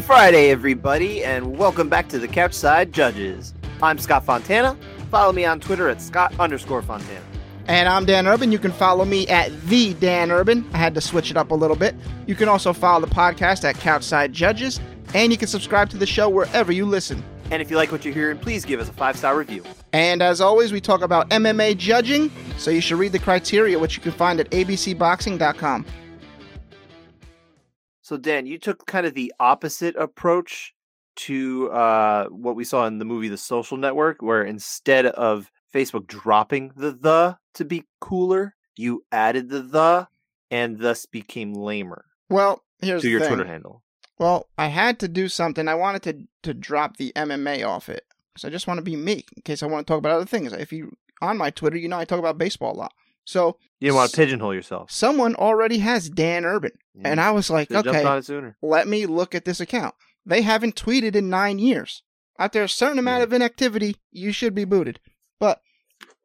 Happy Friday, everybody, and welcome back to the Couchside Judges. I'm Scott Fontana. Follow me on Twitter at Scott underscore Fontana. And I'm Dan Urban. You can follow me at the Dan Urban. I had to switch it up a little bit. You can also follow the podcast at Couchside Judges, and you can subscribe to the show wherever you listen. And if you like what you're hearing, please give us a five star review. And as always, we talk about MMA judging, so you should read the criteria, which you can find at abcboxing.com. So, Dan, you took kind of the opposite approach to uh, what we saw in the movie The Social Network, where instead of Facebook dropping the the to be cooler, you added the the and thus became lamer Well, here's to your thing. Twitter handle. Well, I had to do something. I wanted to to drop the MMA off it because I just want to be me in case I want to talk about other things. If you on my Twitter, you know I talk about baseball a lot. So You didn't want to pigeonhole yourself. someone already has Dan Urban, and I was like, Should've okay, on it sooner. let me look at this account. They haven't tweeted in nine years. After a certain amount Yeah. of inactivity, you should be booted. But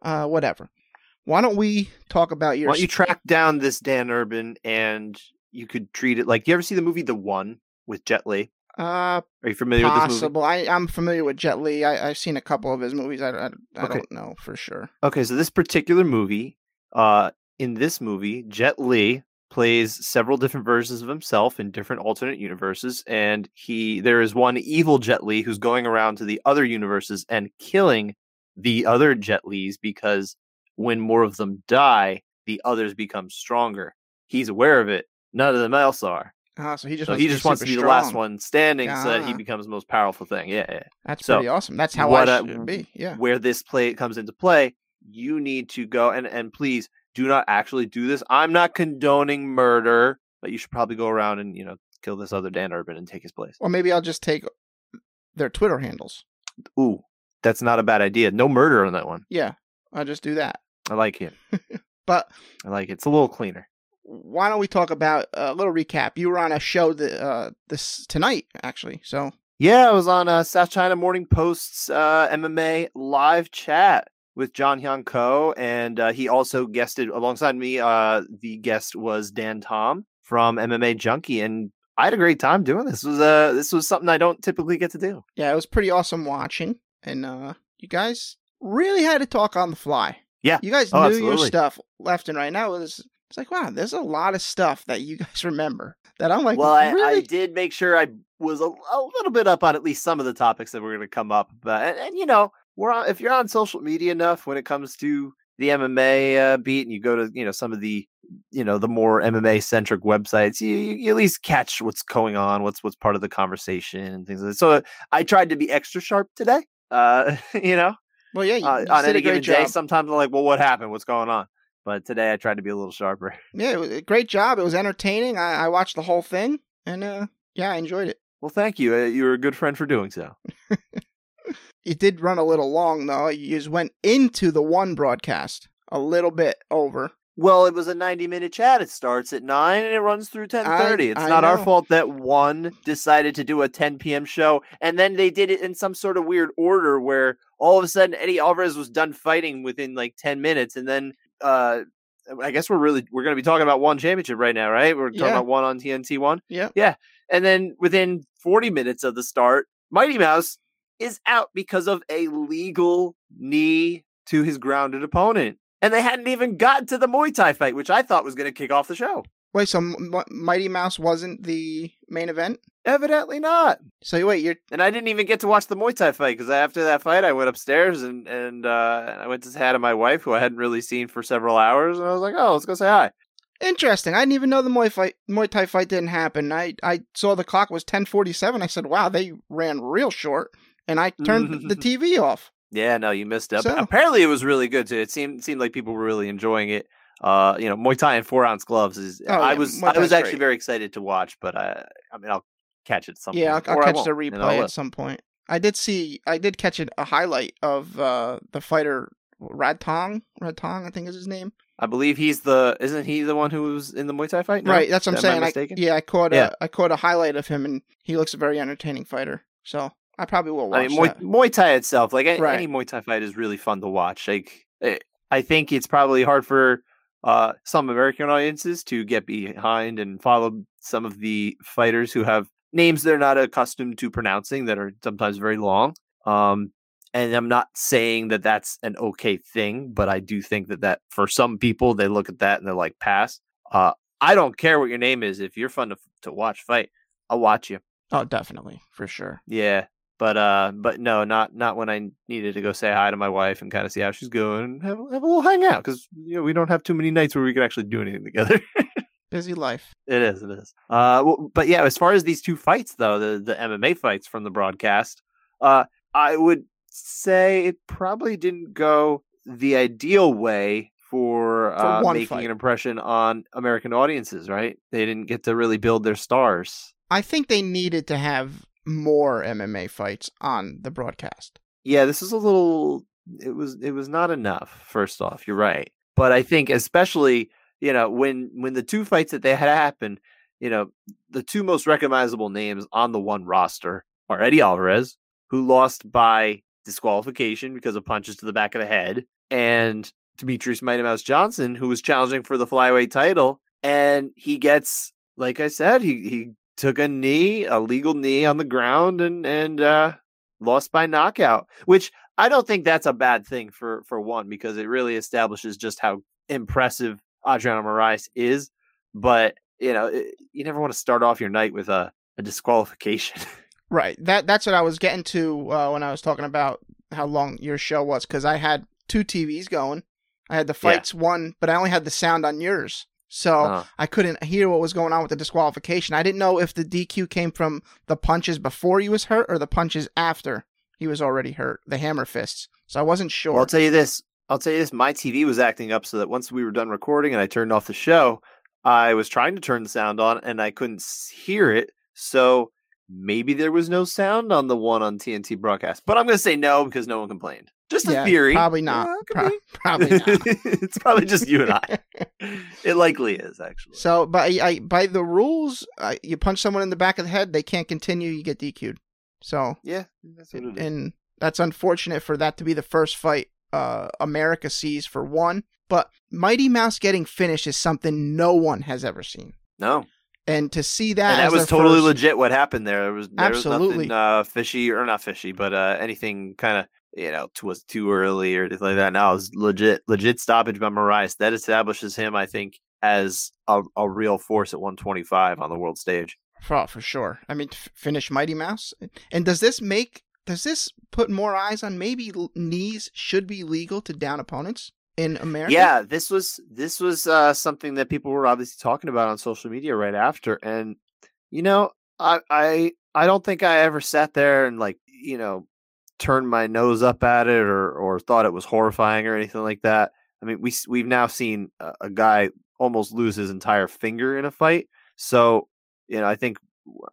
uh, whatever. Why don't we talk about your? Why don't you track down this Dan Urban and you could treat it like you ever see the movie The One with Jet Li? uh, Are you familiar with this movie? possible. I I'm familiar with Jet Li. I, I've seen a couple of his movies. I, I, I Okay. don't know for sure. Okay, so this particular movie, uh, in this movie, Jet Li plays several different versions of himself in different alternate universes, and he there is one evil Jet Li who's going around to the other universes and killing the other Jet Lis because when more of them die, the others become stronger. He's aware of it. None of them else are. Ah, so he just So wants he to just be wants to be the last one standing so that he Ah. becomes the most powerful thing. Yeah, yeah. That's So, pretty awesome. That's how what I I- should be. Yeah. where this play comes into play, you need to go and and please do not actually do this. I'm not condoning murder, but you should probably go around and you know kill this other Dan Urban and take his place. Or maybe I'll just take their Twitter handles. Ooh, that's not a bad idea. No murder on that one. Yeah, I'll just do that. I like it. But I like it. It's a little cleaner. why don't we talk about a little recap? You were on a show the, uh, this tonight, actually. So Yeah, I was on uh, South China Morning Post's uh, MMA live chat with John Hyun Ko, and uh, he also guested alongside me. Uh, the guest was Dan Tom from MMA Junkie, and I had a great time doing this. This was uh, this was something I don't typically get to do. yeah, it was pretty awesome watching, and uh, you guys really had to talk on the fly. Yeah. you guys Oh, knew your stuff left and right. Now it was it's like wow, there's a lot of stuff that you guys remember that I'm like, well, I. I did make sure I was a, a little bit up on at least some of the topics that were going to come up. But and, and you know, we're on, if you're on social media enough when it comes to the MMA uh, beat, and you go to you know some of the you know the more MMA centric websites, you, you, at least catch what's going on, what's what's part of the conversation and things like that. So I tried to be extra sharp today. Uh, you know, well, yeah, you, uh, you on any given day, job. sometimes I'm like, well, what happened? What's going on? But today I tried to be a little sharper. Yeah, it was a great job. It was entertaining. I, I watched the whole thing, and uh, yeah, I enjoyed it. Well, thank you. Uh, you were a good friend for doing so. It did run a little long though. You just went into the one broadcast a little bit over. Well, it was a 90 minute chat. It starts at 9 and it runs through 10:30. It's I not our fault that one decided to do a 10 p.m. show and then they did it in some sort of weird order where all of a sudden Eddie Alvarez was done fighting within like 10 minutes and then uh I guess we're really we're going to be talking about one championship right now, right? We're talking Yeah. about one on TNT 1. Yeah. Yeah. And then within 40 minutes of the start, Mighty Mouse is out because of a legal knee to his grounded opponent. And they hadn't even gotten to the Muay Thai fight, which I thought was going to kick off the show. Wait, so M- Mighty Mouse wasn't the main event? Evidently not. So wait, you're And I didn't even get to watch the Muay Thai fight because after that fight, I went upstairs and and uh, I went to say hi to my wife, who I hadn't really seen for several hours, and I was like, "Oh, let's go say hi." interesting. I didn't even know the Muay fight, Muay Thai fight didn't happen. I I saw the clock was ten forty seven. I said, "Wow, they ran real short," and I turned the TV off. Yeah, no, you missed up. So- Apparently, it was really good too. It seemed seemed like people were really enjoying it. Uh, you know, Muay Thai and four ounce gloves is. Oh, I yeah, was I was actually great. very excited to watch, but I I mean I'll catch it some Yeah, I'll, point. I'll I catch the I'll replay at some point. I did see, I did catch a, a highlight of uh, the fighter Rodtang. Rad Tong, I think is his name. I believe he's the isn't he the one who was in the Muay Thai fight? No? Right, that's what I'm Am saying. I I yeah, I caught Yeah. a I caught a highlight of him, and he looks a very entertaining fighter. So I probably will watch I mean, Muay. Muay Thai itself, like any, Right. any Muay Thai fight, is really fun to watch. Like, eh, I think it's probably hard for uh, some American audiences to get behind and follow some of the fighters who have names they're not accustomed to pronouncing that are sometimes very long. Um, and I'm not saying that that's an okay thing, but I do think that that for some people they look at that and they're like, pass. Uh, I don't care what your name is. If you're fun to to watch fight, I'll watch you. Oh, definitely for sure. Yeah, but uh, but no, not not when I needed to go say hi to my wife and kind of see how she's going and have have a little hangout because you know we don't have too many nights where we can actually do anything together. Busy life. It is. It is. Uh, well, but yeah, as far as these two fights though, the the MMA fights from the broadcast, uh, I would say it probably didn't go the ideal way for, For uh, one making fight. an impression on American audiences. Right? They didn't get to really build their stars. I think they needed to have more MMA fights on the broadcast. Yeah, this is a little. It was. It was not enough. First off, you're right. But I think, especially, you know, when when the two fights that they had happened, you know, the two most recognizable names on the one roster are Eddie Alvarez, who lost by disqualification because of punches to the back of the head, and Demetrious Mighty Mouse Johnson, who was challenging for the flyweight title, and he gets, like I said, he he took a knee, a legal knee on the ground, and and uh, lost by knockout, which I don't think that's a bad thing for for one because it really establishes just how impressive Adriano Moraes is. But you know, it, you never want to start off your night with a, a disqualification. Right. That that's what I was getting to uh, when I was talking about how long your show was because I had two TVs going. I had the Yeah. fights one, but I only had the sound on yours, so Uh, I couldn't hear what was going on with the disqualification. I didn't know if the DQ came from the punches before he was hurt or the punches after he was already hurt, the hammer fists. So I wasn't sure. well, I'll tell you this. I'll tell you this. My TV was acting up so that once we were done recording and I turned off the show, I was trying to turn the sound on and I couldn't hear it. So maybe there was no sound on the one on TNT broadcast. But I'm going to say no because no one complained. Just a Yeah, theory. Probably not. Yeah, Pro- probably not. it's probably just you and I. It likely is actually. So by I, by the rules, uh, you punch someone in the back of the head, they can't continue. You get DQ'd. So yeah, that's what it is. and that's unfortunate for that to be the first fight uh, America sees for one. But Mighty Mouse getting finished is something no one has ever seen, No, and to see that and that as was totally first- legit. What happened there? There was there Absolutely. was nothing uh, fishy or not fishy, but uh, anything kind of you know was too early or anything like that. Now it was legit, legit stoppage by Moraes. That establishes him, I think, as a, a real force at 125 on the world stage. for, for sure. I mean, f- finish Mighty Mouse, and does this make does this put more eyes on maybe l- knees should be legal to down opponents in America? Yeah, this was this was uh, something that people were obviously talking about on social media right after, and you know, I I I don't think I ever sat there and like you know turned my nose up at it or or thought it was horrifying or anything like that. I mean, we we've now seen a, a guy almost lose his entire finger in a fight, so you know, I think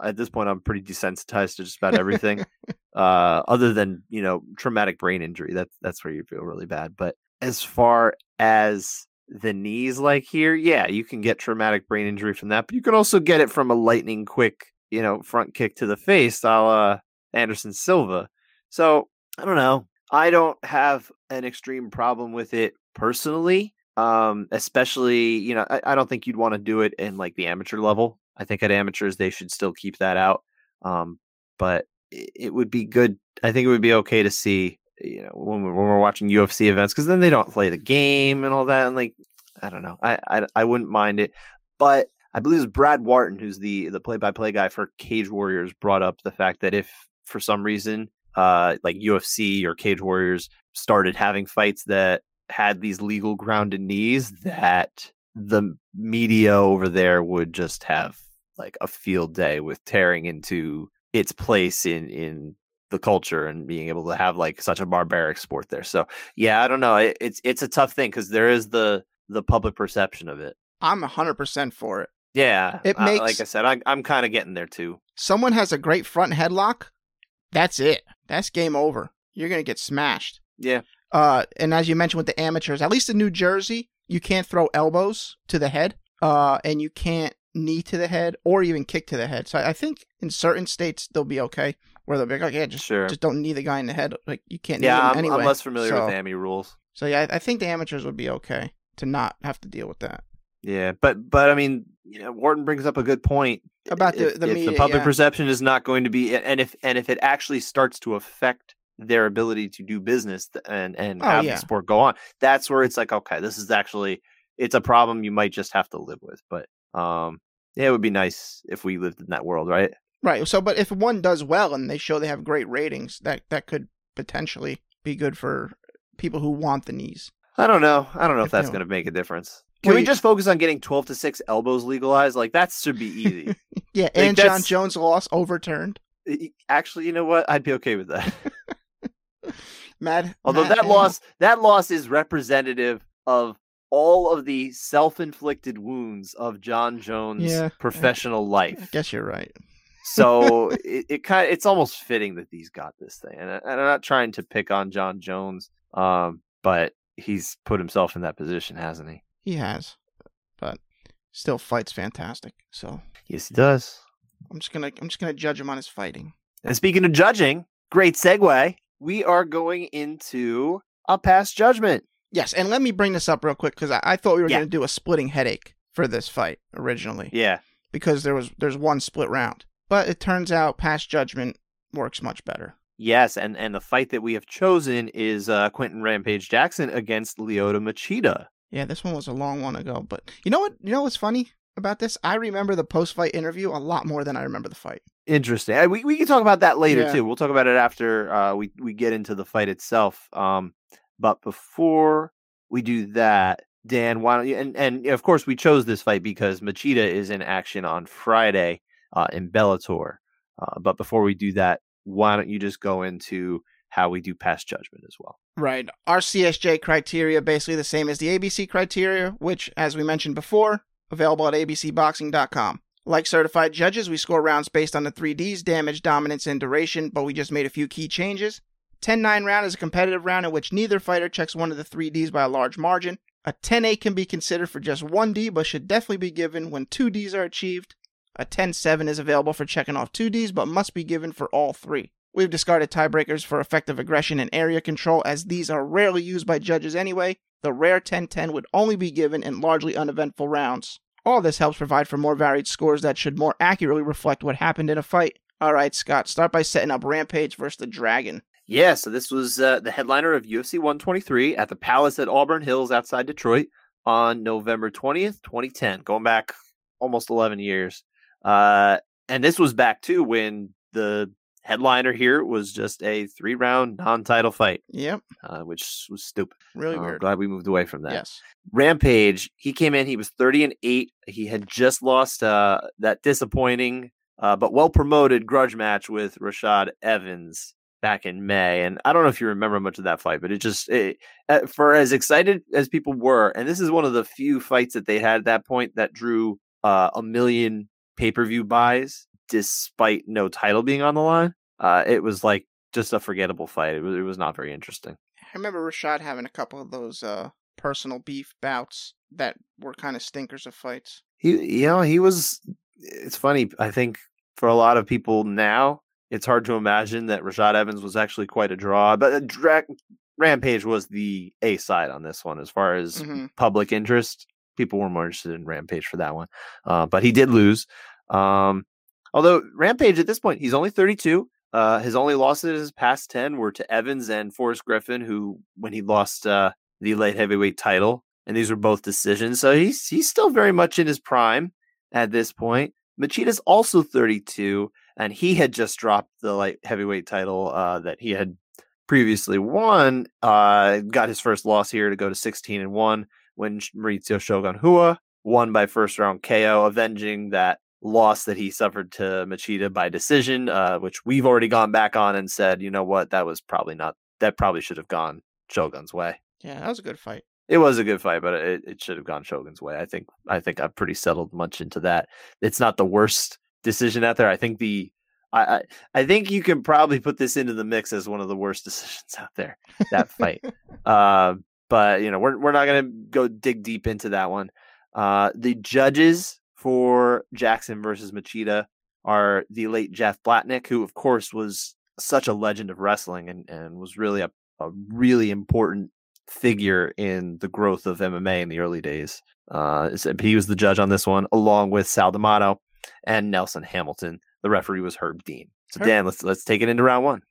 at this point I'm pretty desensitized to just about everything, uh, other than you know traumatic brain injury. That's that's where you feel really bad, but as far as the knees like here yeah you can get traumatic brain injury from that but you can also get it from a lightning quick you know front kick to the face a la anderson silva. So i don't know. I don't have an extreme problem with it personally um especially you know i, I don't think you'd want to do it in like the amateur level. I think at amateurs they should still keep that out um but it, it would be good i think it would be okay to see you know when we're, when we're watching UFC events because then they don't play the game and all that and like I don't know. I, I I wouldn't mind it but I believe it's Brad Wharton who's the the play by play guy for Cage Warriors brought up the fact that if for some reason uh like UFC or Cage Warriors started having fights that had these legal grounded knees that the media over there would just have like a field day with tearing into its place in in the culture and being able to have like such a barbaric sport there. So yeah, I don't know. It, it's it's a tough thing because there is the the public perception of it. I'm 100% for it. Yeah, It uh, makes- like I said, I, I'm kind of getting there too. Someone has a great front headlock, that's it. That's game over. You're to get smashed. Yeah, Uh, and as you mentioned with the amateurs, at least in New Jersey, you can't throw elbows to the head, uh, and you can't knee to the head or even kick to the head. So I think in certain states they'll be okay, where they'll be like, oh, yeah, just sure. just don't knee the guy in the head. Like you can't yeah, him I'm, anyway. I'm less familiar so, with AMI rules. So yeah, I, I think the amateurs would be okay to not have to deal with that. Yeah, but but I mean, you know, Wharton brings up a good point about the if, the if media. the public yeah. perception is not going to be, and if and if it actually starts to affect their ability to do business and and Oh, have yeah. the sport go on, that's where it's like, okay, this is actually it's a problem you might just have to live with. But um, yeah, it would be nice if we lived in that world, right? Right. So, but if one does well and they show they have great ratings, that that could potentially be good for people who want the knees. I don't know. I don't know if, If that's going to make a difference. Can Well, we you- just focus on getting twelve to six elbows legalized? Like that should be easy. Yeah, and Jon Jones' loss overturned. Actually, you know what? I'd be okay with that. Mad. Although that loss, that loss is representative of all of the self-inflicted wounds of Jon Jones' Yeah. professional I life. guess you're right. So it, it kind of, it's almost fitting that he's got this thing. And, I- and I'm not trying to pick on Jon Jones, um, but he's put himself in that position, hasn't he? He has, but still fights fantastic. So Yes, he does. I'm just gonna I'm just gonna judge him on his fighting. And speaking of judging, great segue. We are going into a past judgment. Yes, and let me bring this up real quick because I, I thought we were Yeah. gonna do a splitting headache for this fight originally Yeah. because there was there's one split round, but it turns out past judgment works much better. Yes, and and the fight that we have chosen is uh, Quinton Rampage Jackson against Lyoto Machida. Yeah, this one was a long one ago, but you know what? You know what's funny about this? I remember the post fight interview a lot more than I remember the fight. Interesting. We we can talk about that later Yeah. too. We'll talk about it after uh, we we get into the fight itself. Um, but before we do that, Dan, why don't you? And and of course we chose this fight because Machida is in action on Friday uh, in Bellator. Uh, but before we do that, why don't you just go into how we do past judgment as well? Right. Our CSJ criteria basically the same as the ABC criteria, which, as we mentioned before, available at abcboxing.com. Like certified judges, we score rounds based on the 3Ds, damage, dominance, and duration, but we just made a few key changes. 10-9 round is a competitive round in which neither fighter checks one of the 3Ds by a large margin. A 10-8 can be considered for just one D, but should definitely be given when two Ds are achieved. A 10-7 is available for checking off two Ds, but must be given for all three. We've discarded tiebreakers for effective aggression and area control, as these are rarely used by judges anyway. The rare 10 10 would only be given in largely uneventful rounds. All this helps provide for more varied scores that should more accurately reflect what happened in a fight. Alright, Scott, start by setting up Rampage versus the Dragon. Yeah, so this was uh, the headliner of UFC 123 at the Palace at Auburn Hills outside Detroit on November 20th, 2010, going back almost 11 years. Uh, and this was back too when the headliner here was just a three round non title fight, Yep, uh, which was stupid. really Uh, weird. glad we moved away from that. Yes. Rampage, he came in, he was 30 and 8. He had just lost uh, that disappointing uh, but well promoted grudge match with Rashad Evans back in May. And I don't know if you remember much of that fight, but it just, it, uh, for as excited as people were, and this is one of the few fights that they had at that point that drew uh, a million pay per view buys despite no title being on the line. Uh, it was like just a forgettable fight. It was, it was not very interesting. I remember Rashad having a couple of those uh, personal beef bouts that were kind of stinkers of fights. he you know he was it's funny i think for a lot of people now it's hard to imagine that rashad evans was actually quite a draw but uh, Dra- rampage was the a side on this one as far as Mhm. public interest people were more interested in rampage for that one uh, but he did lose um, although rampage at this point he's only 32 uh, his only losses in his past 10 were to evans and forrest griffin who when he lost uh, the light heavyweight title and these were both decisions. So he's he's still very much in his prime at this point. Machida's also 32, and he had just dropped the light heavyweight title uh, that he had previously won. Uh, got his first loss here to go to 16 and one when Mauricio Shogun Rua won by first round KO, avenging that loss that he suffered to Machida by decision, uh, which we've already gone back on and said, you know what, that was probably not that probably should have gone Shogun's way Yeah, that was a good fight. it was a good fight, but it, it should have gone Shogun's way. I think I think I've pretty settled much into that. It's not the worst decision out there. I think the I, I I think you can probably put this into the mix as one of the worst decisions out there. That fight. uh, but you know, we're we're not gonna go dig deep into that one. Uh, the judges for Jackson versus Machida are the late Jeff Blatnick, who of course was such a legend of wrestling and, and was really a, a really important figure in the growth of MMA in the early days. Uh, he was the judge on this one, along with Sal D'Amato and Nelson Hamilton. The referee was Herb Dean. So Herb- Dan, let's let's take it into round one.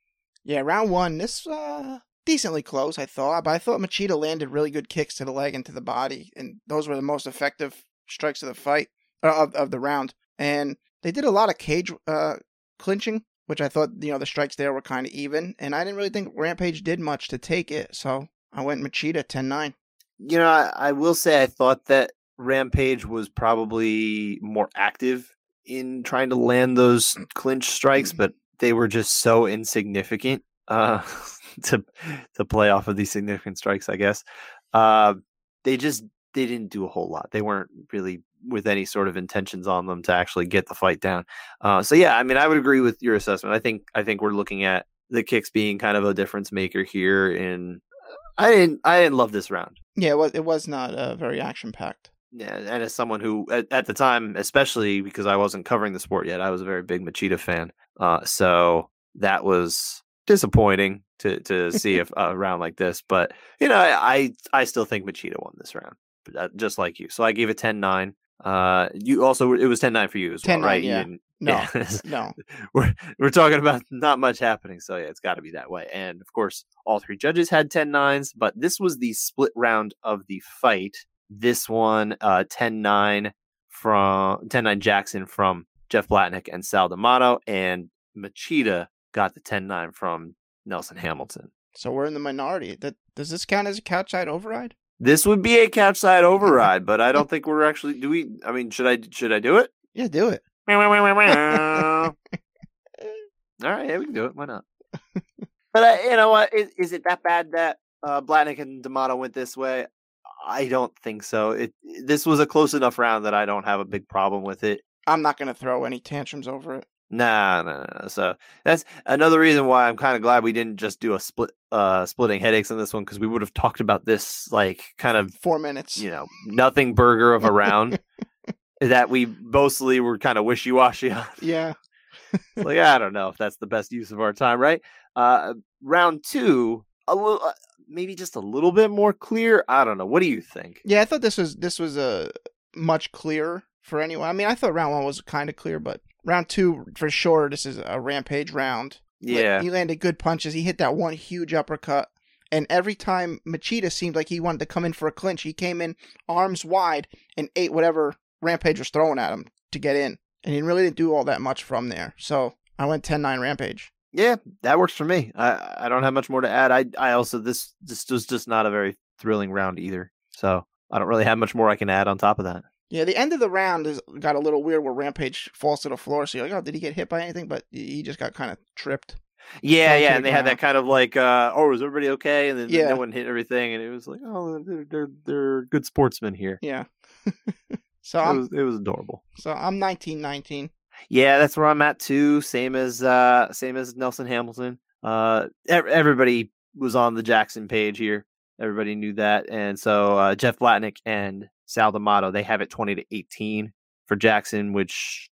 Yeah, round one, this uh decently close, I thought, but I thought Machida landed really good kicks to the leg and to the body, and those were the most effective strikes of the fight uh, of of the round. And they did a lot of cage uh clinching, which I thought you know the strikes there were kind of even, and I didn't really think Rampage did much to take it, so I went Machida 10-9. You know, I, I will say I thought that Rampage was probably more active in trying to land those clinch strikes, but they were just so insignificant uh, to to play off of these significant strikes. I guess uh, they just they didn't do a whole lot. They weren't really with any sort of intentions on them to actually get the fight down. Uh, so yeah, I mean, I would agree with your assessment. I think I think we're looking at the kicks being kind of a difference maker here. In I didn't I didn't love this round. Yeah, it was it was not uh, very action packed. Yeah, and as someone who at, at, the time, especially because I wasn't covering the sport yet, I was a very big Machida fan. Uh, so that was disappointing to to see a, a round like this. But you know, I I, I still think Machida won this round, uh, just like you. So I gave it 10-9. Uh, you also it was 10-9 for you as well, 10-9, right? yeah. No, yeah. no. we're we're talking about not much happening, so yeah, it's got to be that way. And of course, all three judges had 10-9s, but this was the split round of the fight. This one, uh, 10-9 from 10-9 Jackson from Jeff Blatnick and Sal D'Amato, and Machida got the 10-9 from Nelson Hamilton. So we're in the minority. That does this count as a couch side override? This would be a couch side override, but I don't think we're actually. Do we? I mean, should I? Should I do it? Yeah, do it. All right, yeah, we can do it. Why not? but uh, you know what? Is, is it that bad that uh, Blatnick and D'Amato went this way? I don't think so. It this was a close enough round that I don't have a big problem with it. I'm not gonna throw any tantrums over it. Nah, nah, nah. So that's another reason why I'm kind of glad we didn't just do a split, uh, splitting headaches on this one because we would have talked about this like kind of Four minutes. you know nothing burger of a round that we mostly were kind of wishy washy on. Yeah. like I don't know if that's the best use of our time, right? Uh, round two, a little, uh, maybe just a little bit more clear. I don't know. What do you think? Yeah, I thought this was this was a much clearer for anyone. I mean, I thought round one was kind of clear, but round two for sure. This is a rampage round. Yeah, he landed good punches. He hit that one huge uppercut, and every time Machida seemed like he wanted to come in for a clinch, he came in arms wide and ate whatever Rampage was throwing at him to get in, and he really didn't do all that much from there. So I went 10-9 Rampage. yeah, that works for me. I I don't have much more to add. I I also this this was just not a very thrilling round either. So I don't really have much more I can add on top of that. Yeah, the end of the round is got a little weird where Rampage falls to the floor. So you're like, oh, did he get hit by anything? But he just got kind of tripped. Yeah, yeah, the and they had that kind of like, uh, oh, is everybody okay? And then Yeah. no one hit everything, and it was like, oh, they're they're, they're good sportsmen here. Yeah. so It was, it was adorable. so I'm 19-19. Yeah, that's where I'm at too. Same as uh same as Nelson Hamilton. Uh everybody was on the Jackson page here. Everybody knew that. And so uh Jeff Blatnick and Sal D'Amato, they have it 20 to 18 for Jackson, which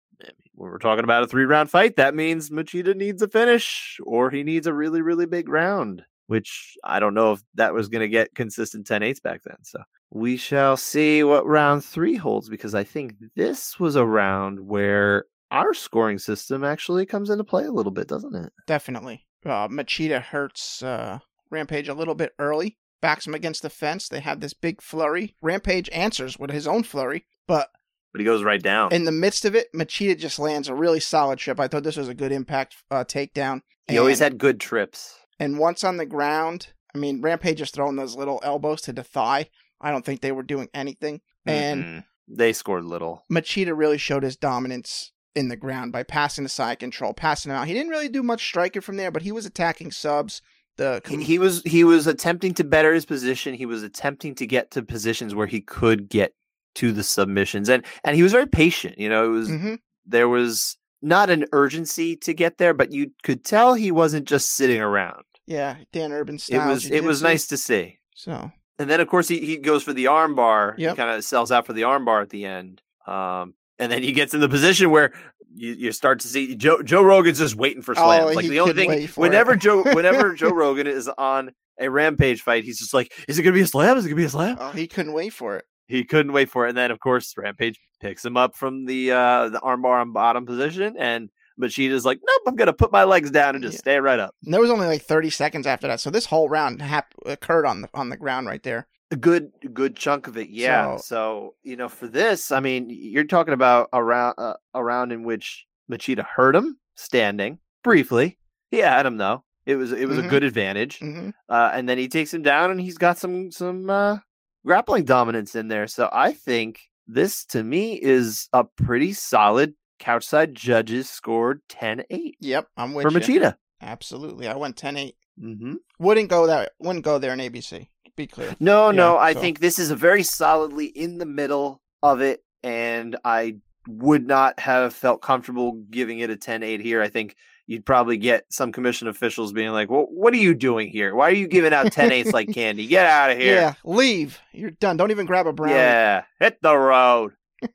when we're talking about a three round fight, that means Machida needs a finish or he needs a really, really big round, which I don't know if that was going to get consistent 10 8s back then. So we shall see what round three holds because I think this was a round where our scoring system actually comes into play a little bit, doesn't it? Definitely. Uh, Machida hurts uh, Rampage a little bit early, backs him against the fence. They have this big flurry. Rampage answers with his own flurry, but But he goes right down. in the midst of it, Machida just lands a really solid trip. I thought this was a good impact uh, takedown. he always had good trips. And once on the ground, I mean, Rampage is throwing those little elbows to the thigh. I don't think they were doing anything. And Mm-mm. they scored little. Machida really showed his dominance in the ground by passing the side control, passing him out. He didn't really do much striking from there, but he was attacking subs. The He, he was he was attempting to better his position. He was attempting to get to positions where he could get to the submissions, and and he was very patient. You know, it was hmm there was not an urgency to get there, but you could tell he wasn't just sitting around. yeah, Dan Urban It style. was it was nice to see. So And then of course he, he goes for the arm bar. Yep. He kind of sells out for the arm bar at the end. Um, and then he gets in the position where you, you start to see Joe Joe Rogan's just waiting for Oh, like the only thing whenever it. Joe whenever Joe Rogan is on a Rampage fight, he's just like, "Is it gonna be a slam? Is it gonna be a slam?" Oh, he couldn't wait for it. He couldn't wait for it, and then of course Rampage picks him up from the uh the armbar on bottom position, and Machida's like, "Nope, I'm gonna put my legs down and just Yeah. stay right up." And there was only like 30 seconds after that, so this whole round hap- occurred on the on the ground right there. A good good chunk of it, yeah. So, So- you know, for this, I mean, you're talking about a round uh, a round in which Machida hurt him standing briefly. He had him though. It was it was Mhm. a good advantage. hmm uh, and then he takes him down, and he's got some some uh, grappling dominance in there. So I think this to me is a pretty solid. Couchside judges scored 10-8 Yep, I'm with for you. Machida. Absolutely, I went 10-8. Mm-hmm. Wouldn't go that. Wouldn't go there in ABC. Be clear. No, no, I so- think this is a very solidly in the middle of it, and I would not have felt comfortable giving it a 10-8 here. I think you'd probably get some commission officials being like, "Well, what are you doing here? Why are you giving out 10-8s like candy? Get out of here!" Yeah, leave. You're done. Don't even grab a brownie. Yeah, hit the road.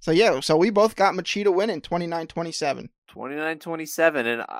So yeah, so we both got Machida winning 29-27. 29-27 and uh,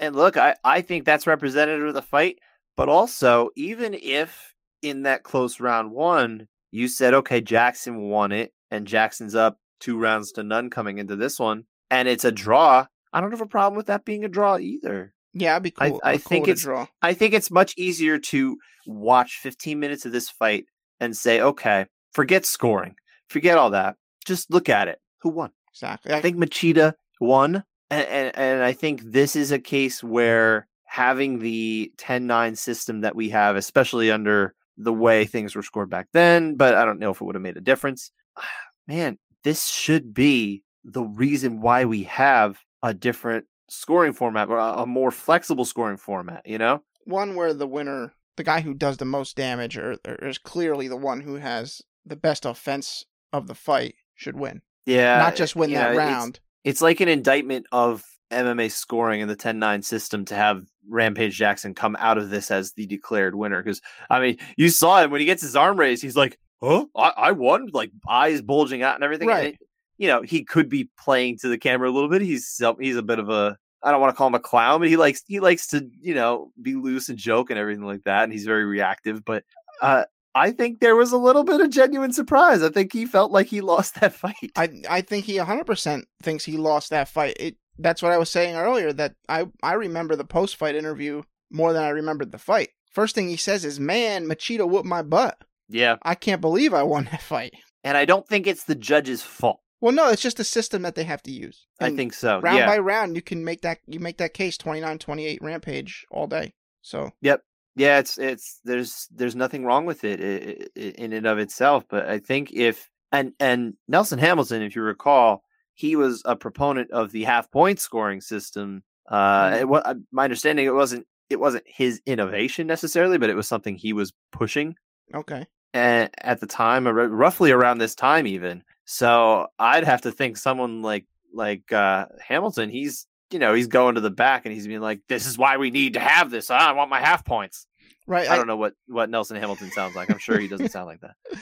and look I, I think that's representative of the fight but also even if in that close round one you said okay jackson won it and jackson's up two rounds to none coming into this one and it's a draw i don't have a problem with that being a draw either Yeah, I'd be I- cool. I I'm cool think it's- draw. i think it's much easier to watch 15 minutes of this fight and say okay forget scoring forget all that just look at it who won Exactly. I think Machida won, and, and and I think this is a case where having the 10-9 system that we have, especially under the way things were scored back then, but I don't know if it would have made a difference. Man, this should be the reason why we have a different scoring format or a more flexible scoring format. You know? one where the winner, the guy who does the most damage, or, or is clearly the one who has the best offense of the fight, should win. Yeah, Not just win that know, it's- round. it's like an indictment of MMA scoring in the 10-9 system to have Rampage Jackson come out of this as the declared winner. Because I mean, you saw him when he gets his arm raised, he's like, "Huh, I, I won!" Like eyes bulging out and everything. And Right. it- you know, he could be playing to the camera a little bit. He's he's a bit of a I don't want to call him a clown, but he likes he likes to you know be loose and joke and everything like that. And he's very reactive. But uh, I think there was a little bit of genuine surprise. I think he felt like he lost that fight. I I think he 100% thinks he lost that fight. It that's what I was saying earlier that I I remember the post fight interview more than I remembered the fight. First thing he says is, "Man, Machida whooped my butt. yeah. I can't believe I won that fight." And I don't think it's the judge's fault. Well, no, it's just a system that they have to use. I think so. round yeah. by round you can make that you make that case 29-28 rampage all day. So, Yep. yeah, it's it's there's there's nothing wrong with it i- i- in and of itself, but I think if and and Nelson Hamilton, if you recall, he was a proponent of the half point scoring system. Uh, Mhm. it, wa- my understanding it wasn't it wasn't his innovation necessarily, but it was something he was pushing okay. a- at the time, roughly around this time, even. So I'd have to think someone like like uh, Hamilton. He's you know he's going to the back and he's being like, "This is why we need to have this. I want my half points." Right. I don't know what what Nelson Hamilton sounds like. I'm sure he doesn't sound like that.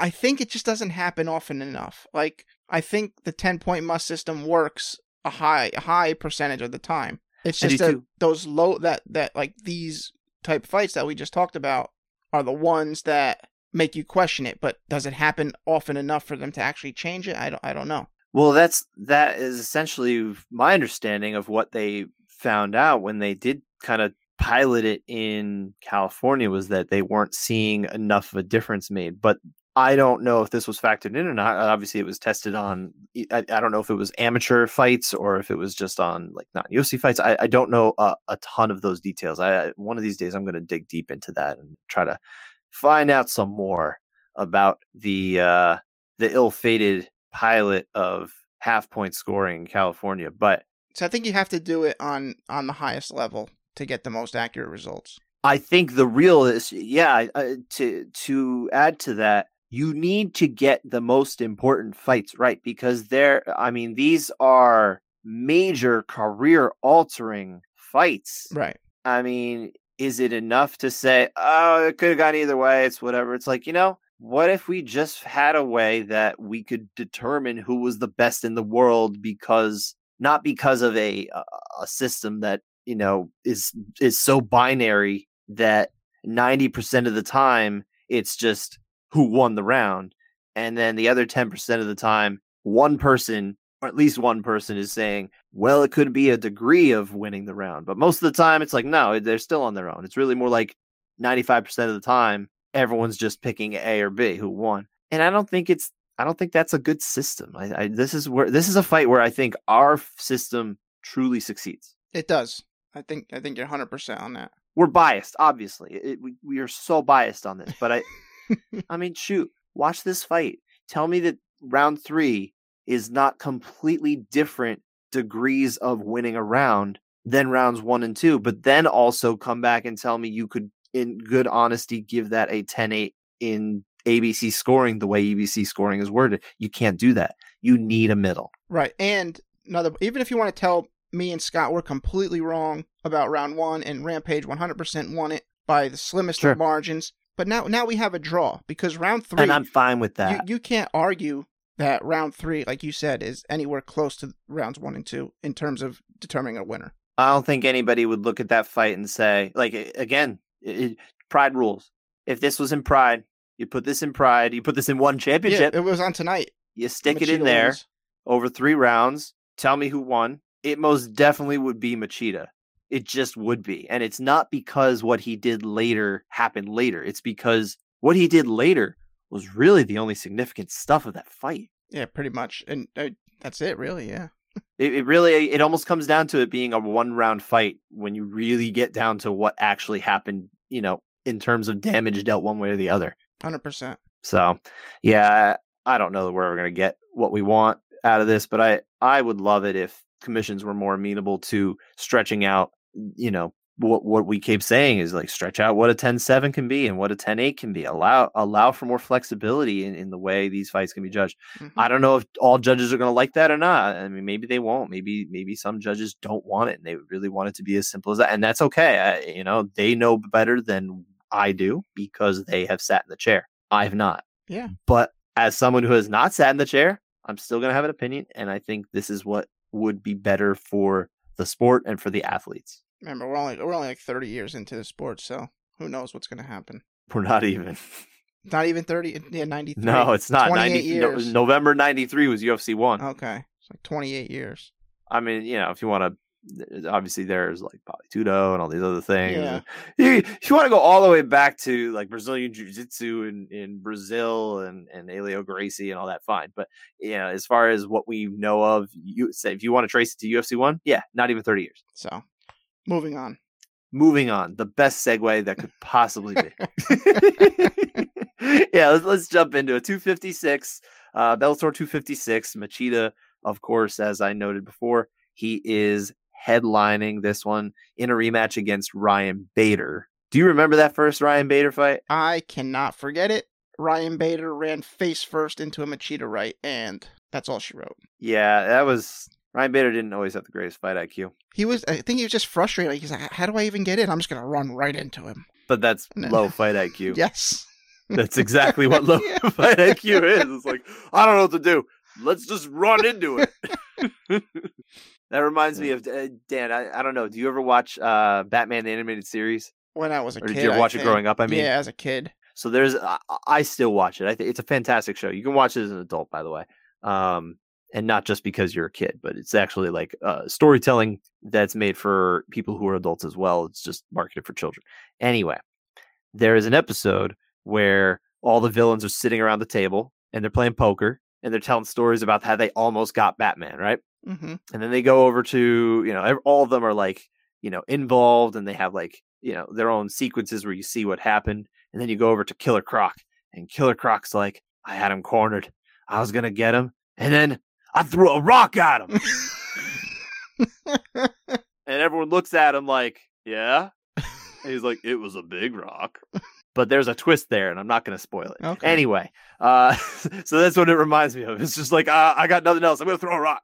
I think it just doesn't happen often enough. Like I think the ten point must system works a high a high percentage of the time. It's just that those low that that like these type fights that we just talked about are the ones that make you question it. But does it happen often enough for them to actually change it? I don't I don't know. Well, that's that is essentially my understanding of what they found out when they did kind of pilot it in California was that they weren't seeing enough of a difference made. But I don't know if this was factored in or not. Obviously, it was tested on. I, I don't know if it was amateur fights or if it was just on like not UFC fights. I, I don't know a, a ton of those details. I one of these days I'm going to dig deep into that and try to find out some more about the uh, the ill-fated pilot of half point scoring in California. But So I think you have to do it on on the highest level to get the most accurate results. I think the real is yeah. Uh, to to add to that, you need to get the most important fights right because they're. I mean, these are major career altering fights. Right. I mean, is it enough to say, oh, it could have gone either way? It's whatever. It's like, you know, what if we just had a way that we could determine who was the best in the world because not because of a a- a system that you know, is is so binary that 90% of the time it's just who won the round. And then the other 10% of the time, one person, or at least one person, is saying, well, it could be a degree of winning the round. But most of the time, it's like, no, they're still on their own. It's really more like 95% of the time, everyone's just picking A or B who won. And I don't think it's, I don't think that's a good system. I, I this is where, this is a fight where I think our system truly succeeds. It does. I think, I think you're 100% on that. We're biased, obviously. It, we, we are so biased on this, but I, I mean, shoot, watch this fight. Tell me that round three is not completely different degrees of winning a round than rounds one and two, but then also come back and tell me you could, in good honesty, give that a 10 8 in ABC scoring the way ABC scoring is worded. You can't do that. You need a middle. Right. And another, even if you want to tell me and Scott we're completely wrong about round one and Rampage 100% won it by the slimmest Sure. of margins. But now, now we have a draw because round three, And I'm fine with that. you can't argue that round three, like you said, is anywhere close to rounds one and two in terms of determining a winner. I don't think anybody would look at that fight and say, like, again, it, pride rules. If this was in pride, you put this in pride, you put this in one Yeah, championship, it was on tonight. you stick it in there wins. over three rounds. Tell me who won. It most definitely would be Machida. It just would be. And it's not because what he did later happened later. It's because what he did later was really the only significant stuff of that fight. Yeah, pretty much, and uh, that's it, really. Yeah. It, it really it almost comes down to it being a one round fight when you really get down to what actually happened, you know, in terms of damage dealt one way or the other. Hundred percent. So, yeah, I don't know where we're going to get what we want out of this, but I I would love it if commissions were more amenable to stretching out, you know, what what we keep saying is like stretch out what a 10-7 can be and what a 10-8 can be. Allow allow for more flexibility in, in the way these fights can be judged. Mm-hmm. I don't know if all judges are going to like that or not. I mean, maybe they won't. Maybe maybe some judges don't want it and they really want it to be as simple as that, and that's okay. I, you know, they know better than I do because they have sat in the chair. I have not. Yeah. But as someone who has not sat in the chair, I'm still going to have an opinion, and I think this is what would be better for the sport and for the athletes. Remember, we're only we're only like thirty years into the sport, so who knows what's going to happen? We're not even. Not even thirty. Uh, yeah, ninety three. No, it's not. 28 90, no- years. November '93 was UFC one. Okay, it's like twenty eight years. I mean, you know, if you want to, obviously there's like Vale Tudo and all these other things. Yeah. You, if you want to go all the way back to like Brazilian Jiu Jitsu in, in Brazil and, and Helio Gracie and all that, fine. But, you know, as far as what we know of, you say if you want to trace it to UFC one, yeah, not even 30 years. So, moving on. Moving on, the best segue that could possibly be. yeah, let's, let's jump into it. 256, uh, Bellator 256. Machida, of course, as I noted before, he is headlining this one in a rematch against Ryan Bader. Do you remember that first Ryan Bader fight? I cannot forget it. Ryan Bader ran face first into a Machida right, and that's all she wrote. Yeah, that was Ryan Bader didn't always have the greatest fight IQ, He was, I think he was just frustrated. Like, he's like, how do I even get in? I'm just going to run right into him. but that's No. low fight IQ. Yes. That's exactly what low Yeah. fight IQ is. It's like, I don't know what to do. Let's just run into it. that reminds me of uh, Dan. I, I don't know. Do you ever watch uh, Batman the animated series? When I was a Or kid. did you ever watch it growing up? I mean, yeah, as a kid. so there's, I, I still watch it. I think it's a fantastic show. You can watch it as an adult, by the way. Um, and not just because you're a kid, but it's actually like uh, storytelling that's made for people who are adults as well. It's just marketed for children. Anyway, there is an episode where all the villains are sitting around the table and they're playing poker and they're telling stories about how they almost got Batman, right? hmm and then they go over to you know all of them are like you know involved and they have like you know their own sequences where you see what happened and then you go over to killer croc and killer croc's like i had him cornered i was gonna get him and then i threw a rock at him. And everyone looks at him like yeah? And he's like it was a big rock. But there's a twist there and i'm not gonna spoil it. Okay. anyway uh so that's what it reminds me of. It's just like uh, i got nothing else. I'm gonna throw a rock.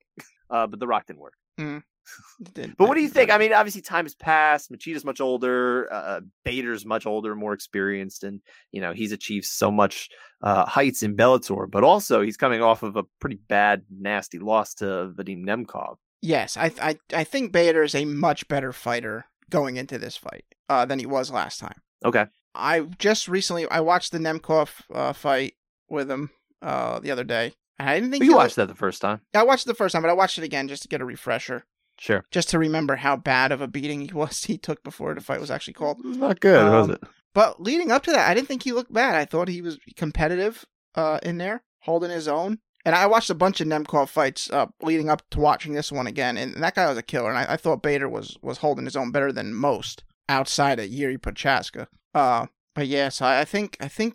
Uh but the rock didn't work. Did- but what do you think? I mean, obviously time has passed. Machida's much older. Uh, Bader's much older, more experienced, and you know he's achieved so much uh, heights in Bellator. But also, he's coming off of a pretty bad, nasty loss to Vadim Nemkov. Yes, I I I think Bader is a much better fighter going into this fight uh, than he was last time. Okay. I just recently I watched the Nemkov uh, fight with him uh, the other day. and I didn't think You he watched that the first time. I watched it the first time, but I watched it again just to get a refresher, Sure. just to remember how bad of a beating he was he took before the fight was actually called. It was not good, was Um, it? But leading up to that, I didn't think he looked bad. I thought he was competitive uh, in there, holding his own. And I watched a bunch of Nemkov fights uh, leading up to watching this one again, and that guy was a killer. And I, I thought Bader was was holding his own better than most outside of Yuri Prochazka. Uh, but yeah, so I I think I think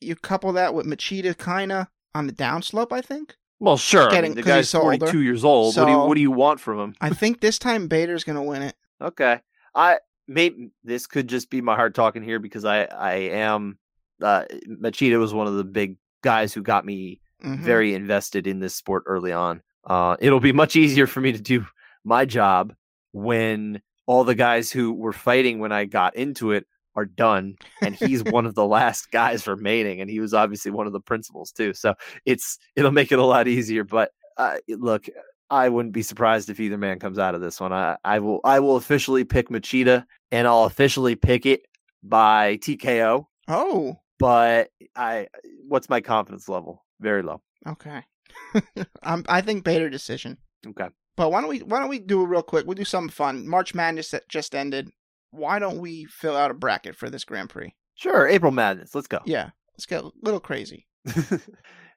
you couple that with Machida kinda on the downslope. I think Well, sure. I mean, the guy's so older. 42 years old. what do you What do you want from him? I think this time Bader's gonna win it. Okay. I maybe this could just be my heart talking here because I I am uh Machida was one of the big guys who got me Mhm. very invested in this sport early on. Uh it'll be much easier for me to do my job when all the guys who were fighting when I got into it are done and he's one of the last guys remaining and he was obviously one of the principals too. So it's it'll make it a lot easier but uh, look I wouldn't be surprised if either man comes out of this one. I, I will I will officially pick Machida and I'll officially pick it by TKO. Oh, But I what's my confidence level? Very low. okay. um, I think Bader decision. Okay. But why don't we why don't we do it real quick? We'll do something fun. March Madness that just ended. Why don't we fill out a bracket for this Grand Prix? Sure, April Madness. Let's go. Yeah, let's get a little crazy.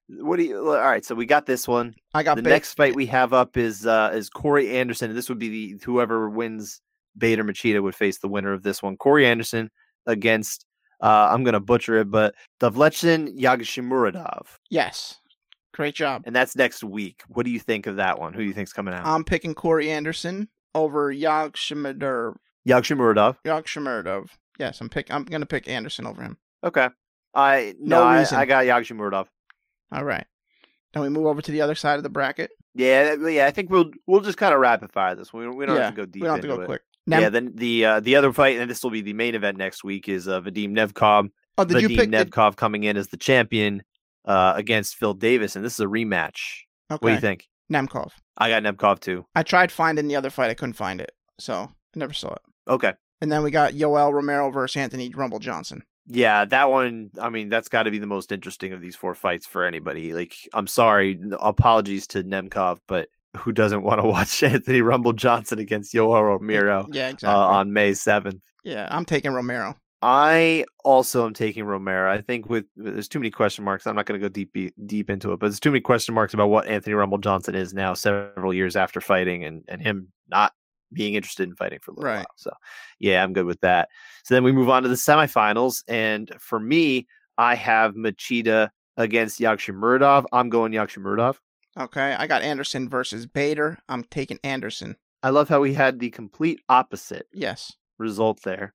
what do you all right, so we got this one. I got The next fight we have up is uh is Corey Anderson. This would be the whoever wins Bader Machida would face the winner of this one. Corey Anderson against uh I'm gonna butcher it, but Davlechin Yagshimuradov. Yes, great job. And that's next week. What do you think of that one? Who do you think's coming out? I'm picking Corey Anderson over Yagshimadov. Yagshimuradov. Yagshimadov. Yes, I'm pick. I'm gonna pick Anderson over him. Okay. I no, No I, reason. I got Yagshimuradov. All right. Then we move over to the other side of the bracket. Yeah, yeah. I think we'll we'll just kind of rapid fire this. We, we don't yeah, have to go deep we don't have to go it. quick. yeah, then the uh, the other fight, and this will be the main event next week, is uh, Vadim Nemkov. oh, did you Vadim pick? did- Nemkov coming in as the champion uh, against Phil Davis, and this is a rematch. okay. What do you think? Nemkov. I got Nemkov too. I tried finding the other fight. I couldn't find it, so I never saw it. Okay. And then we got Yoel Romero versus Anthony Rumble Johnson. Yeah, that one. I mean, that's got to be the most interesting of these four fights for anybody. Like, I'm sorry, apologies to Nemkov, but who doesn't want to watch Anthony Rumble Johnson against Yoel Romero Yeah, uh, exactly. on May 7th? yeah, I'm taking Romero. I also am taking Romero. I think with there's too many question marks. I'm not going to go deep deep into it, but there's too many question marks about what Anthony Rumble Johnson is now, several years after fighting, and and him not being interested in fighting for a little Right. while. So, yeah, I'm good with that. So then we move on to the semifinals, and for me, I have Machida against Yagshimuradov. I'm going Yagshimuradov. Okay, I got Anderson versus Bader. I'm taking Anderson. I love how we had the complete opposite Yes. result there.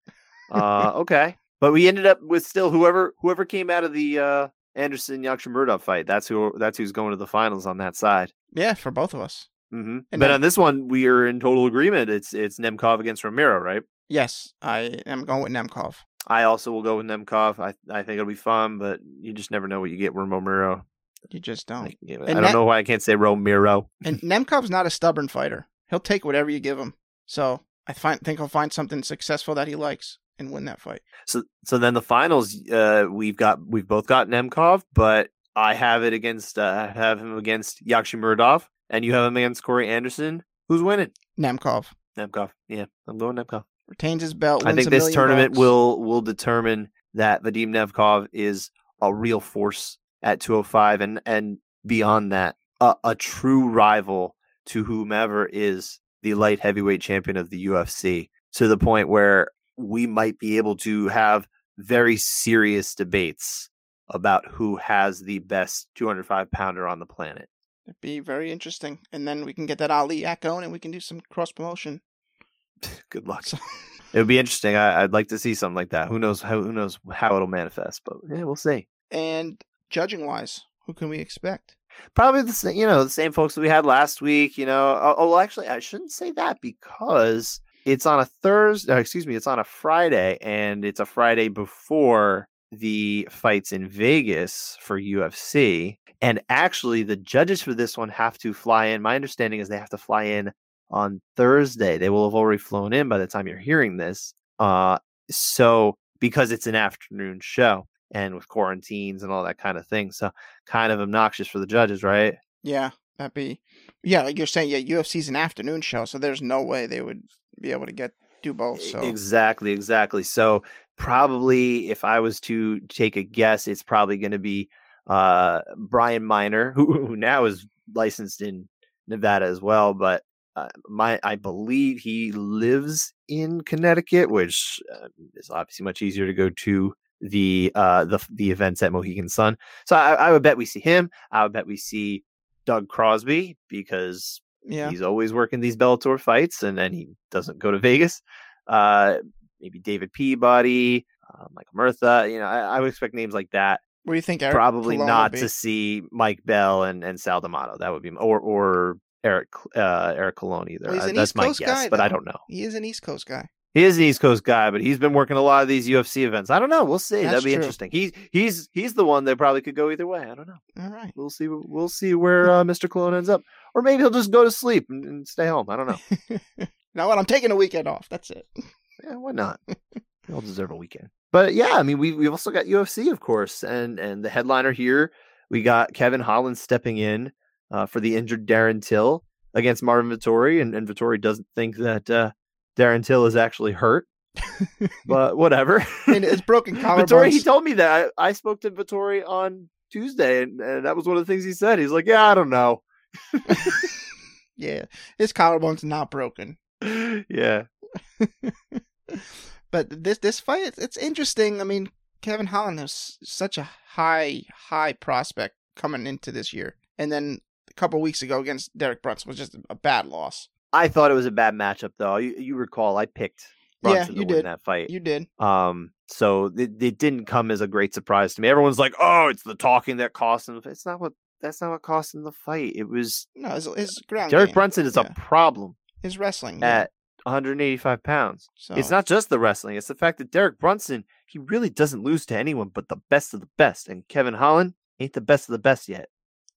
Uh, okay, but we ended up with still whoever whoever came out of the uh, Anderson Yakshamurdov fight. That's who that's who's going to the finals on that side. Yeah, for both of us. Hmm And But then- on this one, we are in total agreement. It's it's Nemkov against Ramiro, right? Yes, I am going with Nemkov. I also will go with Nemkov. I I think it'll be fun, but you just never know what you get with Romero. You just don't. You I don't know why I can't say Romero. And Nemkov's not a stubborn fighter. He'll take whatever you give him. So I find, think he'll find something successful that he likes and win that fight. So so then the finals, uh, we've got we've both got Nemkov, but I have it against uh, I have him against Yakshimuradov, and you have a against Corey Anderson. Who's winning? Nemkov Nemkov. Yeah, I'm going Nemkov. retains his belt. I think this tournament bucks. will will determine that Vadim Nemkov is a real force at 205 and and beyond that, a, a true rival to whomever is the light heavyweight champion of the UFC to the point where we might be able to have very serious debates about who has the best 205 pounder on the planet. It'd be very interesting. And then we can get that Ali act going and we can do some cross promotion. Good luck. So- It would be interesting. I, I'd like to see something like that. Who knows how who knows how it'll manifest, but yeah, we'll see. And judging wise, who can we expect? Probably the same, you know, the same folks that we had last week. You know, oh, oh well, actually, I shouldn't say that because it's on a Thursday. Uh, excuse me, it's on a Friday, and it's a Friday before the fights in Vegas for UFC. And actually, the judges for this one have to fly in. My understanding is they have to fly in on Thursday. They will have already flown in by the time you're hearing this. Uh, so because it's an afternoon show and with quarantines and all that kind of thing, so kind of obnoxious for the judges, right? Yeah, that'd be. Yeah, like you're saying, yeah, UFC's an afternoon show, so there's no way they would be able to get do both. So Exactly, exactly. So probably if I was to take a guess, it's probably going to be uh, Brian Miner, who, who now is licensed in Nevada as well, but uh, my I believe he lives in Connecticut, which uh, is obviously much easier to go to the uh the the events at Mohegan Sun. So I, I would bet we see him. I would bet we see Doug Crosby because yeah, He's always working these Bellator fights, and then he doesn't go to Vegas. Uh, maybe David Peabody, uh, Michael Murtha. You know, I, I would expect names like that. What do you think? Eric Probably Colon not to see Mike Bell and and Sal D'Amato. That would be or or Eric uh, Eric Colon either. Well, That's East my Coast guess, guy, but I don't know. He is an East Coast guy. He is an East Coast guy, but he's been working a lot of these UFC events. I don't know. We'll see. That's That'd be true. interesting. He's he's he's the one that probably could go either way. I don't know. All right. We'll see. We'll see where uh, Mr. Colon ends up, or maybe he'll just go to sleep and, and stay home. I don't know. now what? I'm taking a weekend off. That's it. Yeah, why not? we all deserve a weekend. But yeah, I mean, we we've also got UFC, of course, and and the headliner here, we got Kevin Holland stepping in uh, for the injured Darren Till against Marvin Vettori, and, and Vettori doesn't think that uh, Darren Till is actually hurt, but whatever. And it's broken collarbone. Vettori, he told me that I, I spoke to Vettori on Tuesday, and, and that was one of the things he said. He's like, "Yeah, I don't know." yeah, his collarbone's not broken. yeah, But this this fight, it's, it's interesting. I mean, Kevin Holland is such a high high prospect coming into this year, and then a couple weeks ago against Derek Brunson was just a, bad loss. I thought it was a bad matchup, though. You, you recall I picked Yeah, you to win did. that fight. You did. Um, so it, it didn't come as a great surprise to me. Everyone's like, "Oh, it's the talking that cost him." It's not what. That's not what cost him the fight. It was No, his, his ground Derek game, Brunson is yeah. a problem his wrestling. yeah. at 185 pounds. so It's not just the wrestling; it's the fact that Derek Brunson he really doesn't lose to anyone but the best of the best, and Kevin Holland ain't the best of the best yet.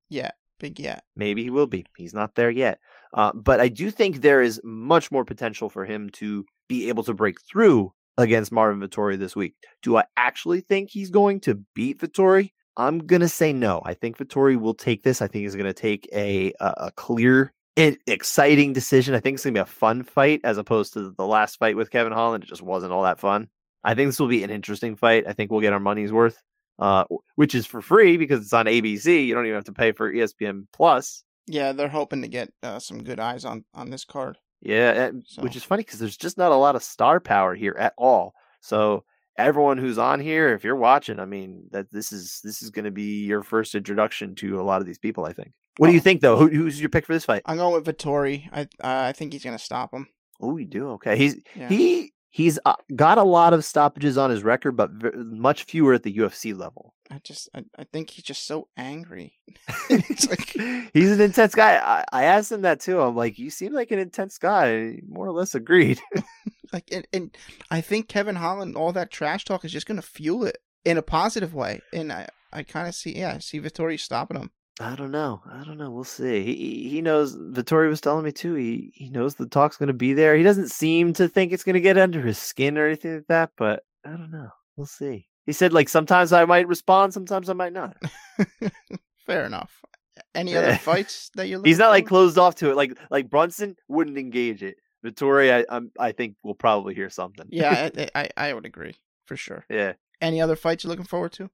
yeah, big yeah. Maybe he will be. He's not there yet. Uh, but I do think there is much more potential for him to be able to break through against Marvin Vettori this week. Do I actually think he's going to beat Vettori? I'm gonna say no. I think Vettori will take this. I think he's gonna take a a, a clear, and exciting decision. I think it's gonna be a fun fight as opposed to the last fight with Kevin Holland. It just wasn't all that fun. I think this will be an interesting fight. I think we'll get our money's worth, uh, which is for free because it's on ABC. You don't even have to pay for ESPN Plus. Yeah, they're hoping to get uh, some good eyes on on this card. Yeah, and- which is funny because there's just not a lot of star power here at all. So everyone who's on here, if you're watching, I mean, that this is this is going to be your first introduction to a lot of these people. I think. What do you Oh. think, though? Who, who's your pick for this fight? I'm going with Vettori. I uh, I think he's gonna stop him. Oh, you do okay. He's Yeah. he he's uh, got a lot of stoppages on his record, but v- much fewer at the UFC level. I just I, I think he's just so angry. like he's an intense guy. I, I asked him that too. I'm like, you seem like an intense guy. More or less agreed. like and, and I think Kevin Holland all that trash talk is just gonna fuel it in a positive way. And I I kind of see yeah I see Vettori stopping him. I don't know. I don't know. We'll see. He he- knows. Vettori was telling me too. He he knows the talk's going to be there. He doesn't seem to think it's going to get under his skin or anything like that. But I don't know. We'll see. He said like sometimes I might respond, sometimes I might not. Fair enough. Any other fights that you're? He's not like closed off to it. Like like Brunson wouldn't engage it. Vettori, I I'm, I think will probably hear something. Yeah, I, I I would agree for sure. yeah. Any other fights you're looking forward to?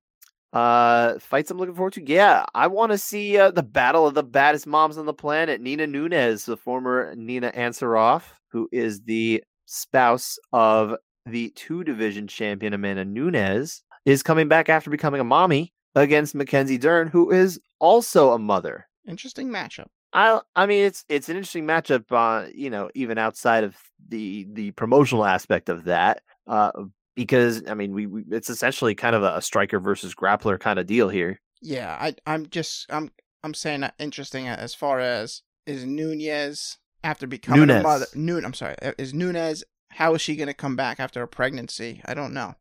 Uh, fights I'm looking forward to. Yeah, I want to see uh, the battle of the baddest moms on the planet. Nina Nunez, the former Nina Ansaroff, who is the spouse of the two division champion Amanda Nunez, is coming back after becoming a mommy against Mackenzie Dern, who is also a mother. Interesting matchup. I I mean it's it's an interesting matchup uh you know even outside of the the promotional aspect of that uh because I mean we, we it's essentially kind of a, a striker versus grappler kind of deal here. Yeah, I I'm just I'm I'm saying that interesting as far as is Nunez after becoming Nunes. a mother. Nun, I'm sorry, is Nunez? How is she going to come back after a pregnancy? I don't know.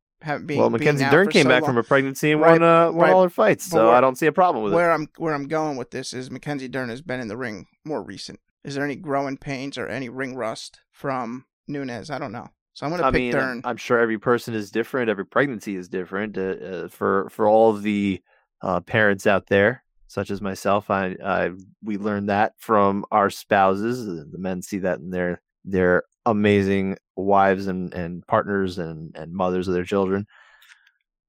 Being, well, Mackenzie Dern came so back long. from a pregnancy and Right, won uh won right. all her fights, so where- I don't see a problem with it. where I'm where I'm going with this is Mackenzie Dern has been in the ring more recent. is there any growing pains or any ring rust from Nunez? I don't know. So I'm gonna pick mean, Dern. I'm sure every person is different. Every pregnancy is different. Uh, uh, for for all of the uh, parents out there, such as myself, I, I we learned that from our spouses. The men see that in their their amazing wives and, and partners and, and mothers of their children.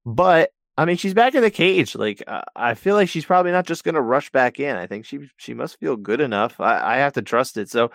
But I mean, she's back in the cage. Like uh, I feel like she's probably not just going to rush back in. I think she she must feel good enough. I, I have to trust it. So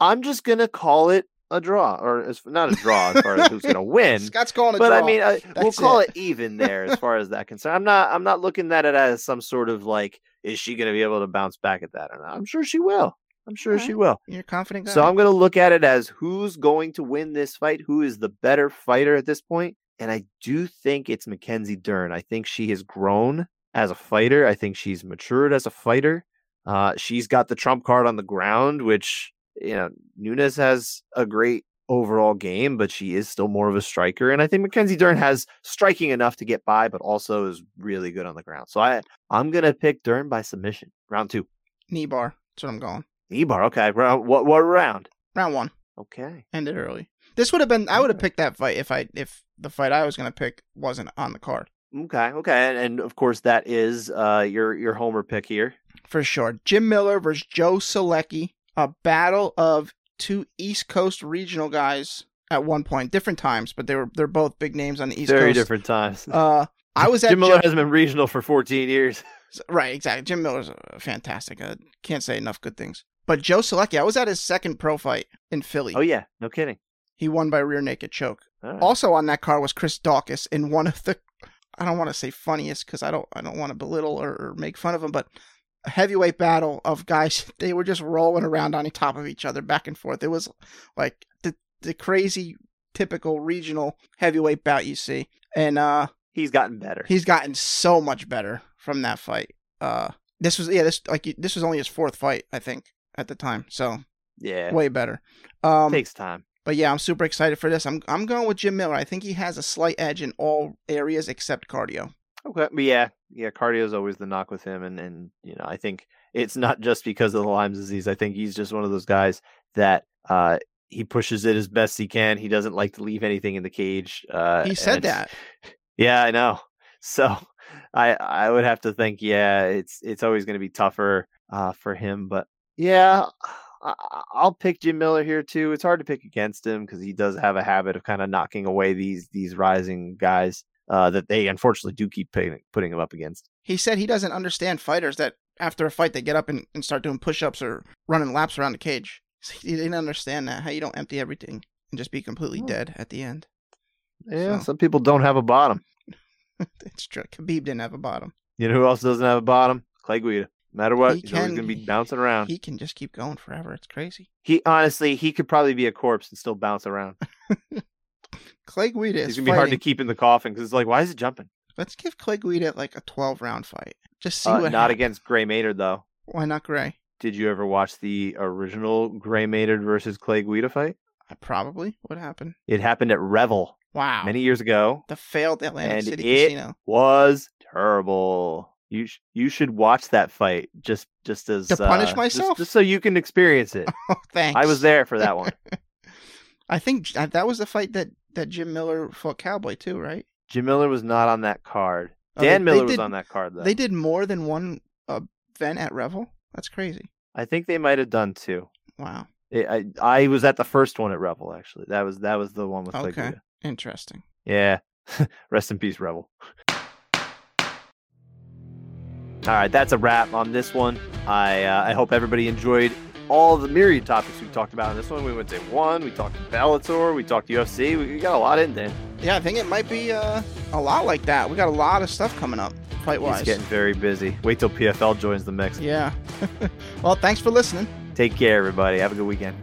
I'm just going to call it a draw, or as, not a draw as far as who's going to win. Scott's calling a but draw. I mean, uh, we'll call it. it. even there as far as that concerned. I'm not. I'm not looking at it as some sort of like, is she going to be able to bounce back at that or not? I'm sure she will. I'm sure she will. You're confident guy. So I'm going to look at it as who's going to win this fight, who is the better fighter at this point, and I do think it's Mackenzie Dern. I think she has grown as a fighter. I think she's matured as a fighter. Uh, she's got the trump card on the ground, which you know Nunes has a great overall game, but she is still more of a striker. And I think Mackenzie Dern has striking enough to get by, but also is really good on the ground. So I I'm gonna pick Dern by submission. Round two. knee bar. That's what I'm going. Knee bar. okay. Round what what round? Round one. Okay. Ended early. This would have been. I would have picked that fight if I if the fight I was gonna pick wasn't on the card Okay, okay, and, and of course that is uh your your homer pick here. for sure. Jim Miller versus Joe Solecki. A battle of two East Coast regional guys at one point, different times, but they were they're both big names on the East Very Coast. Very different times. Uh, I was at Jim Miller Joe- has been regional for 14 years. Right, exactly. Jim Miller's uh, fantastic. I can't say enough good things. But Joe Solecki, I was at his second pro fight in Philly. Oh yeah, no kidding. He won by rear naked choke. Right. Also on that card was Chris Dawkins in one of the I don't want to say funniest because I don't I don't want to belittle or, or make fun of him, but a heavyweight battle of guys they were just rolling around on top of each other back and forth. It was like the the crazy typical regional heavyweight bout you see. And uh He's gotten better. he's gotten so much better from that fight. Uh this was yeah, this like this was only his fourth fight, I think, at the time. So yeah, way better. Um takes time. but yeah, I'm super excited for this. I'm I'm going with Jim Miller. I think he has a slight edge in all areas except cardio. Okay, but yeah, yeah, cardio is always the knock with him, and and you know I think it's not just because of the Lyme disease. I think he's just one of those guys that uh he pushes it as best he can. He doesn't like to leave anything in the cage. Uh, He said that. Yeah, I know. So I I would have to think, yeah, it's it's always going to be tougher uh, for him. But yeah, I, I'll pick Jim Miller here too. It's hard to pick against him because he does have a habit of kind of knocking away these these rising guys uh, that they unfortunately do keep putting, putting him up against. He said he doesn't understand fighters that after a fight they get up and, and start doing push ups or running laps around the cage. He didn't understand that how you don't empty everything and just be completely Oh. dead at the end. Yeah, So- some people don't have a bottom. it's true. Khabib didn't have a bottom. You know who else doesn't have a bottom? Clay Guida. No matter what, He he's always going to be bouncing around. He can just keep going forever. It's crazy. He honestly, he could probably be a corpse and still bounce around. Clay Guida is He's going to be hard to keep in the coffin because it's like, why is it jumping? Let's give Clay Guida like a 12 round fight. Just see Uh, what not happens. against Gray Maynard though. Why not Gray? Did you ever watch the original Gray Maynard versus Clay Guida fight? I probably. What happened? It happened at Revel Wow. many years ago. the failed Atlantic And City it- Casino. Was terrible. You sh- you should watch that fight just just as To punish uh, myself? just, so you can experience it. Oh, thanks. I was there for that one. I think uh, that was the fight that, that Jim Miller fought Cowboy too, right? Jim Miller was not on that card. Oh, Dan Miller was did- on that card though. They did more than one uh, event at Revel. That's crazy. I think they might have done two. Wow. It, I I was at the first one at Revel actually. That was that was the one with Okay. Guida. Interesting. Yeah. Rest in peace, Revel. All right, that's a wrap on this one. I uh, I hope everybody enjoyed all the myriad topics we talked about in this one. We went to one, we talked Bellator, we talked UFC. We got a lot in there. Yeah, I think it might be uh, a lot like that. We got a lot of stuff coming up fight It's wise. getting very busy. Wait till PFL joins the mix. Yeah. well, thanks for listening. Take care, everybody. Have a good weekend.